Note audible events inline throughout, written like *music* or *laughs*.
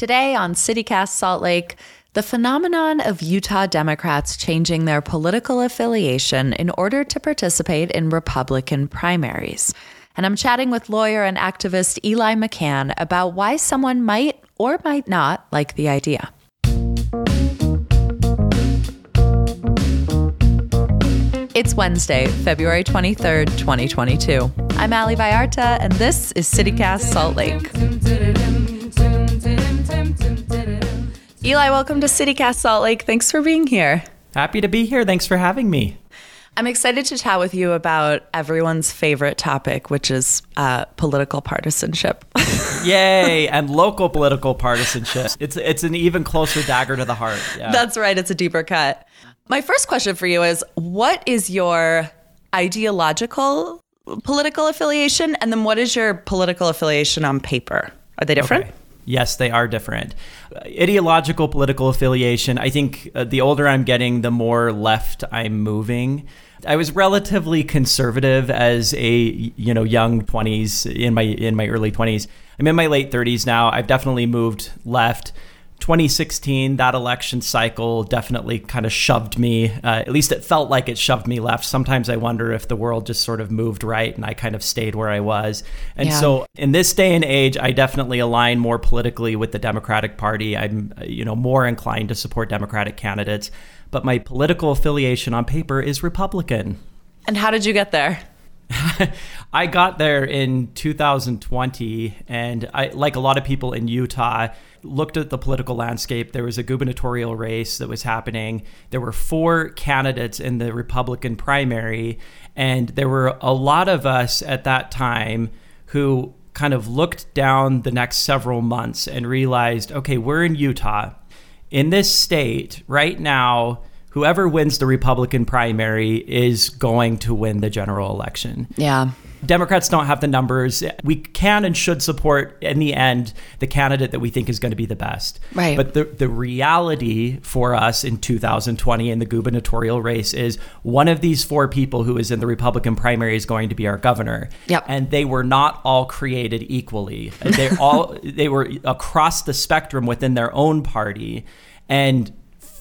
Today on CityCast Salt Lake, the phenomenon of Utah Democrats changing their political affiliation in order to participate in Republican primaries. And I'm chatting with lawyer and activist Eli McCann about why someone might or might not like the idea. It's Wednesday, February 23rd, 2022. I'm Ali Vallarta, and this is CityCast Salt Lake. Eli, welcome to CityCast Salt Lake. Thanks for being here. Happy to be here. Thanks for having me. I'm excited to chat with you about everyone's favorite topic, which is uh, political partisanship. *laughs* Yay! And local political partisanship. It's it's an even closer dagger to the heart. Yeah. That's right. It's a deeper cut. My first question for you is: What is your ideological political affiliation, and then what is your political affiliation on paper? Are they different? Okay. Yes, they are different. Uh, ideological political affiliation, I think uh, the older I'm getting, the more left I'm moving. I was relatively conservative as a you know young 20s in my in my early 20s. I'm in my late 30s now. I've definitely moved left. 2016, that election cycle definitely kind of shoved me, uh, at least it felt like it shoved me left. Sometimes I wonder if the world just sort of moved right and I kind of stayed where I was. And yeah. so in this day and age, I definitely align more politically with the Democratic Party. I'm, you know, more inclined to support Democratic candidates, but my political affiliation on paper is Republican. And how did you get there? *laughs* I got there in 2020, and I, like a lot of people in Utah, looked at the political landscape. There was a gubernatorial race that was happening. There were four candidates in the Republican primary, and there were a lot of us at that time who kind of looked down the next several months and realized, okay, we're in Utah. In this state right now, whoever wins the Republican primary is going to win the general election. Yeah. Democrats don't have the numbers. We can and should support in the end the candidate that we think is going to be the best. Right. But the the reality for us in 2020 in the gubernatorial race is one of these four people who is in the Republican primary is going to be our governor. Yep. And they were not all created equally. They all *laughs* they were across the spectrum within their own party. And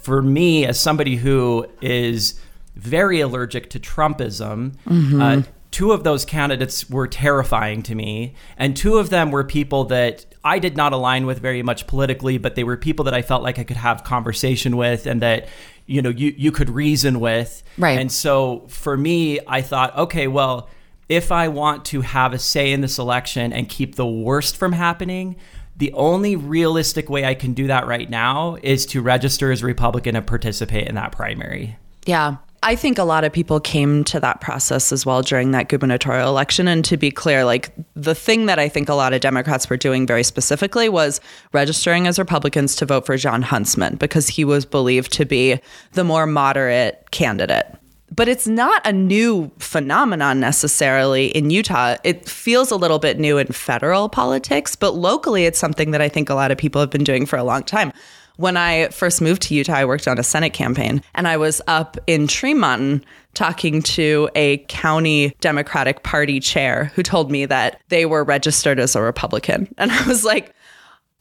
for me, as somebody who is very allergic to Trumpism, mm-hmm. uh, two of those candidates were terrifying to me. And two of them were people that I did not align with very much politically, but they were people that I felt like I could have conversation with and that, you know, you, you could reason with. Right. And so for me, I thought, okay, well, if I want to have a say in this election and keep the worst from happening, the only realistic way I can do that right now is to register as a Republican and participate in that primary. Yeah. I think a lot of people came to that process as well during that gubernatorial election. And to be clear, like the thing that I think a lot of Democrats were doing very specifically was registering as Republicans to vote for Jon Huntsman because he was believed to be the more moderate candidate but it's not a new phenomenon necessarily in Utah. It feels a little bit new in federal politics, but locally, it's something that I think a lot of people have been doing for a long time. When I first moved to Utah, I worked on a Senate campaign and I was up in Tremont talking to a county Democratic Party chair who told me that they were registered as a Republican. *laughs* And I was like,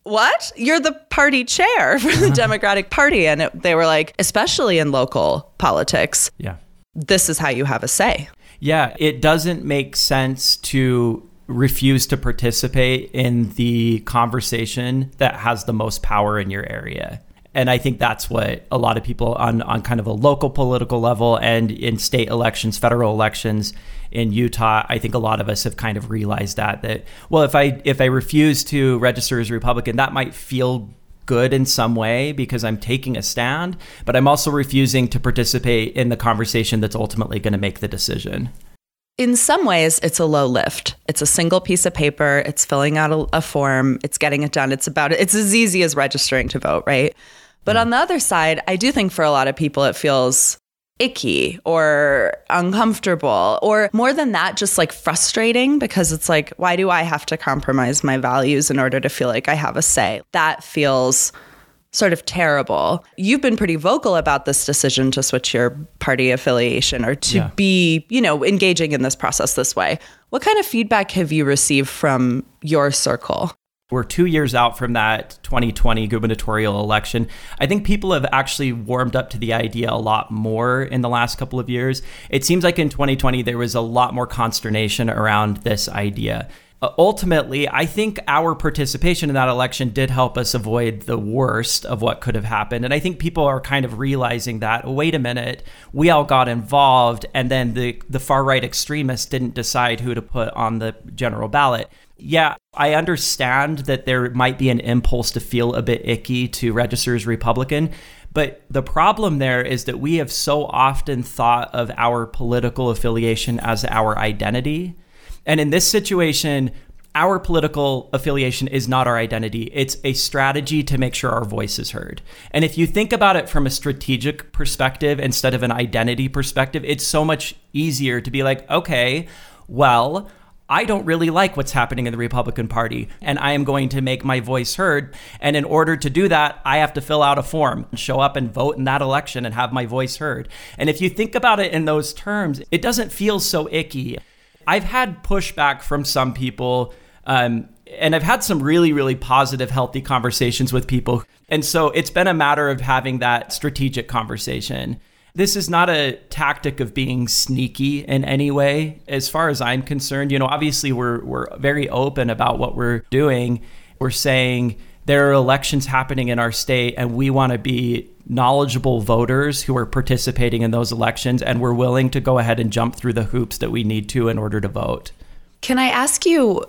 what? You're the party chair for the *laughs* Democratic Party. And it, they were like, especially in local politics. Yeah this is how you have a say. Yeah, it doesn't make sense to refuse to participate in the conversation that has the most power in your area. And I think that's what a lot of people on, on kind of a local political level and in state elections, federal elections in Utah, I think a lot of us have kind of realized that that well, if I if I refuse to register as a Republican, that might feel good in some way because I'm taking a stand, but I'm also refusing to participate in the conversation that's ultimately going to make the decision. In some ways, it's a low lift. It's a single piece of paper. It's filling out a, a form. It's getting it done. It's about it's as easy as registering to vote, right? But mm. on the other side, I do think for a lot of people, it feels icky or uncomfortable or more than that just like frustrating because it's like why do i have to compromise my values in order to feel like i have a say? That feels sort of terrible. You've been pretty vocal about this decision to switch your party affiliation or to yeah. be you know engaging in this process this way. What kind of feedback have you received from your circle We're two years out from that 2020 gubernatorial election. I think people have actually warmed up to the idea a lot more in the last couple of years. It seems like in 2020, there was a lot more consternation around this idea. Uh, ultimately, I think our participation in that election did help us avoid the worst of what could have happened. And I think people are kind of realizing that, wait a minute, we all got involved, and then the, the far right extremists didn't decide who to put on the general ballot. Yeah, I understand that there might be an impulse to feel a bit icky to register as Republican. But the problem there is that we have so often thought of our political affiliation as our identity. And in this situation, our political affiliation is not our identity. It's a strategy to make sure our voice is heard. And if you think about it from a strategic perspective instead of an identity perspective, it's so much easier to be like, okay, well, I don't really like what's happening in the Republican Party, and I am going to make my voice heard. And in order to do that, I have to fill out a form, and show up and vote in that election and have my voice heard. And if you think about it in those terms, it doesn't feel so icky. I've had pushback from some people. Um, and I've had some really, really positive, healthy conversations with people. And so it's been a matter of having that strategic conversation. This is not a tactic of being sneaky in any way, as far as I'm concerned. You know, obviously we're we're very open about what we're doing. We're saying there are elections happening in our state, and we want to be knowledgeable voters who are participating in those elections, and we're willing to go ahead and jump through the hoops that we need to in order to vote. Can I ask you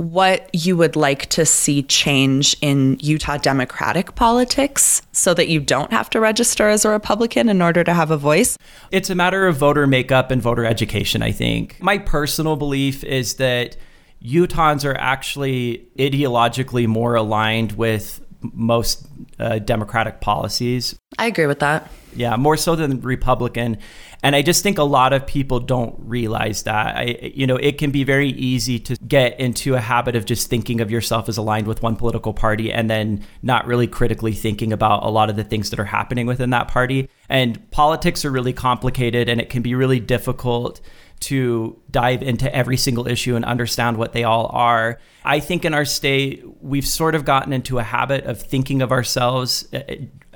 what you would like to see change in Utah Democratic politics so that you don't have to register as a Republican in order to have a voice? It's a matter of voter makeup and voter education, I think. My personal belief is that Utahns are actually ideologically more aligned with most uh, Democratic policies. I agree with that. Yeah, more so than Republican. And I just think a lot of people don't realize that. I, you know, it can be very easy to get into a habit of just thinking of yourself as aligned with one political party and then not really critically thinking about a lot of the things that are happening within that party. And politics are really complicated and it can be really difficult to dive into every single issue and understand what they all are. I think in our state, we've sort of gotten into a habit of thinking of ourselves uh,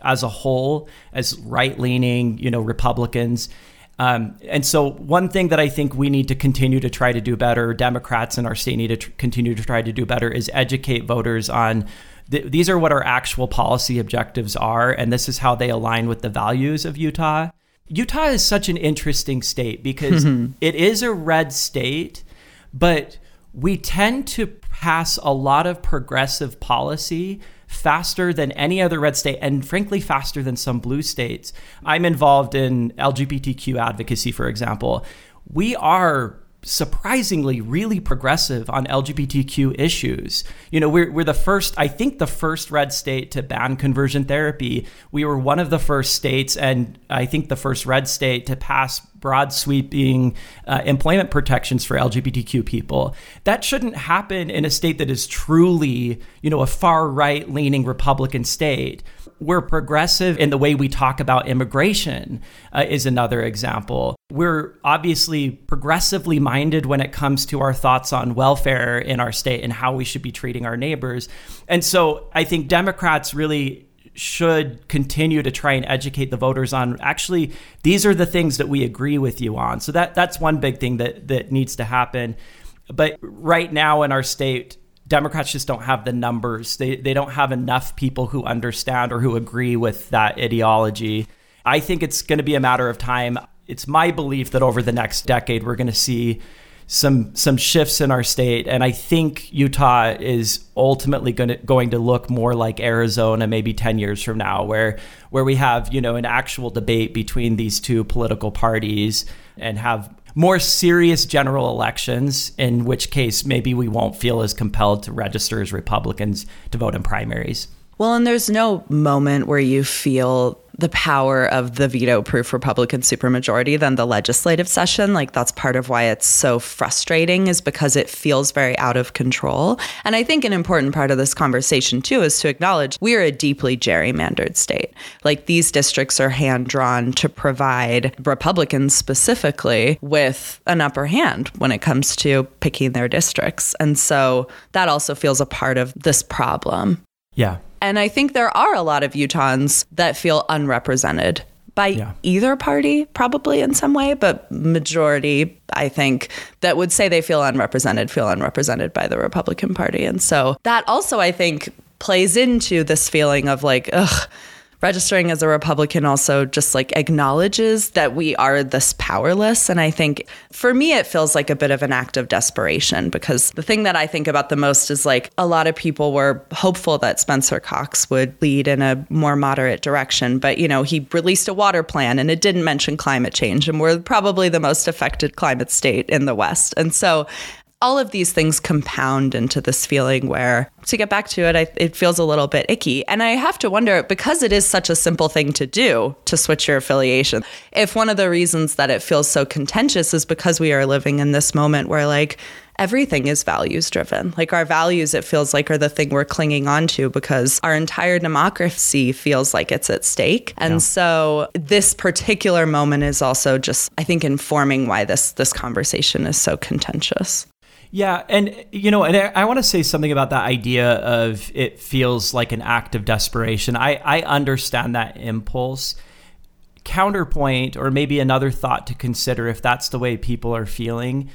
as a whole as right leaning, you know, Republicans. Um, and so, one thing that I think we need to continue to try to do better, Democrats in our state need to tr- continue to try to do better, is educate voters on th- these are what our actual policy objectives are, and this is how they align with the values of Utah. Utah is such an interesting state because mm-hmm. it is a red state, but we tend to pass a lot of progressive policy faster than any other red state and frankly faster than some blue states. I'm involved in LGBTQ advocacy, for example. We are surprisingly really progressive on LGBTQ issues. You know, we're, we're the first, I think, the first red state to ban conversion therapy. We were one of the first states, and I think the first red state to pass broad sweeping uh, employment protections for LGBTQ people. That shouldn't happen in a state that is truly, you know, a far right leaning Republican state we're progressive in the way we talk about immigration, uh, is another example. We're obviously progressively minded when it comes to our thoughts on welfare in our state and how we should be treating our neighbors. And so I think Democrats really should continue to try and educate the voters on actually these are the things that we agree with you on. So that that's one big thing that that needs to happen. But right now in our state, Democrats just don't have the numbers. They, they don't have enough people who understand or who agree with that ideology. I think it's going to be a matter of time. It's my belief that over the next decade, we're going to see some some shifts in our state and I think Utah is ultimately going to going to look more like Arizona maybe 10 years from now where where we have you know an actual debate between these two political parties and have more serious general elections, in which case maybe we won't feel as compelled to register as Republicans to vote in primaries. Well, and there's no moment where you feel the power of the veto proof Republican supermajority than the legislative session. Like, that's part of why it's so frustrating, is because it feels very out of control. And I think an important part of this conversation, too, is to acknowledge we are a deeply gerrymandered state. Like, these districts are hand drawn to provide Republicans specifically with an upper hand when it comes to picking their districts. And so that also feels a part of this problem. Yeah. And I think there are a lot of Utahns that feel unrepresented by yeah. either party, probably in some way, but majority, I think, that would say they feel unrepresented, feel unrepresented by the Republican Party. And so that also, I think, plays into this feeling of like, ugh, registering as a Republican also just like acknowledges that we are this powerless. And I think for me, it feels like a bit of an act of desperation because the thing that I think about the most is like a lot of people were hopeful that Spencer Cox would lead in a more moderate direction. But, you know, he released a water plan and it didn't mention climate change. And we're probably the most affected climate state in the West. And so all of these things compound into this feeling where to get back to it I, it feels a little bit icky. And i have to wonder because it is such a simple thing to do to switch your affiliation if one of the reasons that it feels so contentious is because we are living in this moment where like everything is values driven like our values it feels like are the thing we're clinging on to because our entire democracy feels like it's at stake. And yeah. so this particular moment is also just i think informing why this this conversation is so contentious yeah, and you know, and I, I want to say something about that idea of it feels like an act of desperation. I I understand that impulse. Counterpoint, or maybe another thought to consider if that's the way people are feeling.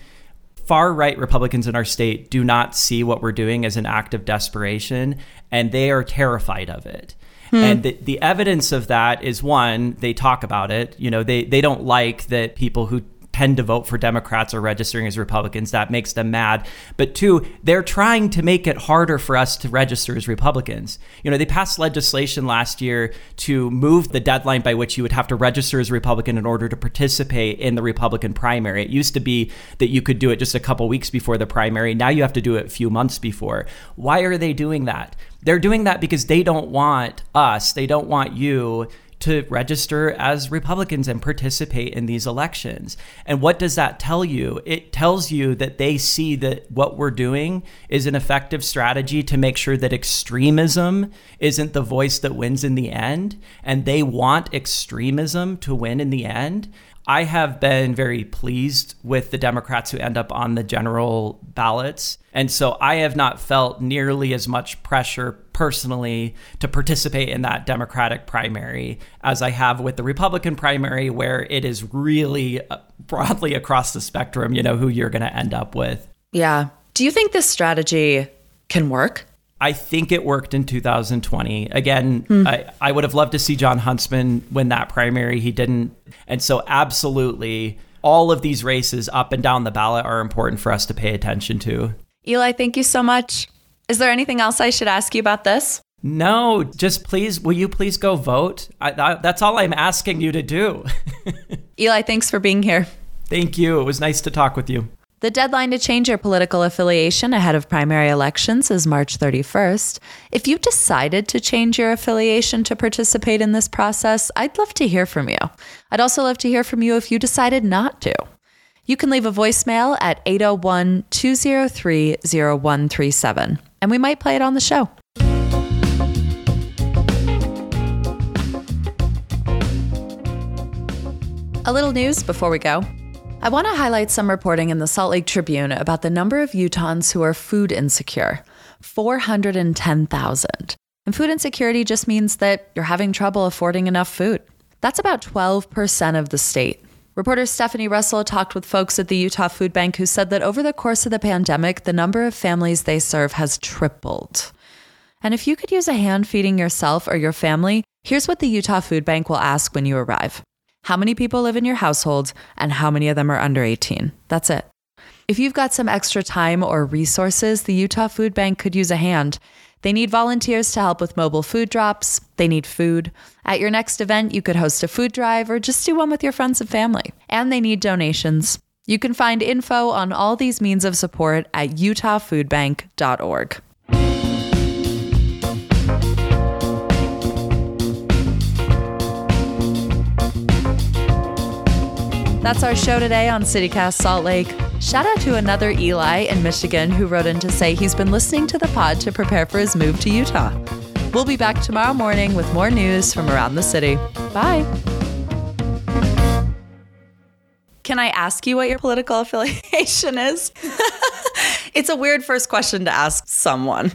Far right Republicans in our state do not see what we're doing as an act of desperation, and they are terrified of it. Hmm. And the, the evidence of that is one, they talk about it. You know, they, they don't like that people who tend to vote for Democrats or registering as Republicans. That makes them mad. But two, they're trying to make it harder for us to register as Republicans. You know, they passed legislation last year to move the deadline by which you would have to register as a Republican in order to participate in the Republican primary. It used to be that you could do it just a couple weeks before the primary. Now you have to do it a few months before. Why are they doing that? They're doing that because they don't want us, they don't want you to register as Republicans and participate in these elections. And what does that tell you? It tells you that they see that what we're doing is an effective strategy to make sure that extremism isn't the voice that wins in the end. And they want extremism to win in the end. I have been very pleased with the Democrats who end up on the general ballots. And so I have not felt nearly as much pressure personally to participate in that Democratic primary as I have with the Republican primary, where it is really uh, broadly across the spectrum, you know, who you're going to end up with. Yeah. Do you think this strategy can work? I think it worked in 2020. Again, hmm. I, I would have loved to see Jon Huntsman win that primary. He didn't. And so, absolutely, all of these races up and down the ballot are important for us to pay attention to. Eli, thank you so much. Is there anything else I should ask you about this? No, just please, will you please go vote? I, that, that's all I'm asking you to do. *laughs* Eli, thanks for being here. Thank you. It was nice to talk with you. The deadline to change your political affiliation ahead of primary elections is March 31st. If you decided to change your affiliation to participate in this process, I'd love to hear from you. I'd also love to hear from you if you decided not to. You can leave a voicemail at 801 203 0137, and we might play it on the show. A little news before we go. I want to highlight some reporting in the Salt Lake Tribune about the number of Utahns who are food insecure 410,000. And food insecurity just means that you're having trouble affording enough food. That's about 12% of the state. Reporter Stephanie Russell talked with folks at the Utah Food Bank who said that over the course of the pandemic, the number of families they serve has tripled. And if you could use a hand feeding yourself or your family, here's what the Utah Food Bank will ask when you arrive how many people live in your household, and how many of them are under 18. That's it. If you've got some extra time or resources, the Utah Food Bank could use a hand. They need volunteers to help with mobile food drops. They need food. At your next event, you could host a food drive or just do one with your friends and family. And they need donations. You can find info on all these means of support at utahfoodbank.org. That's our show today on CityCast Salt Lake. Shout out to another Eli in Michigan who wrote in to say he's been listening to the pod to prepare for his move to Utah. We'll be back tomorrow morning with more news from around the city. Bye. Can I ask you what your political *laughs* affiliation is? *laughs* it's a weird first question to ask someone.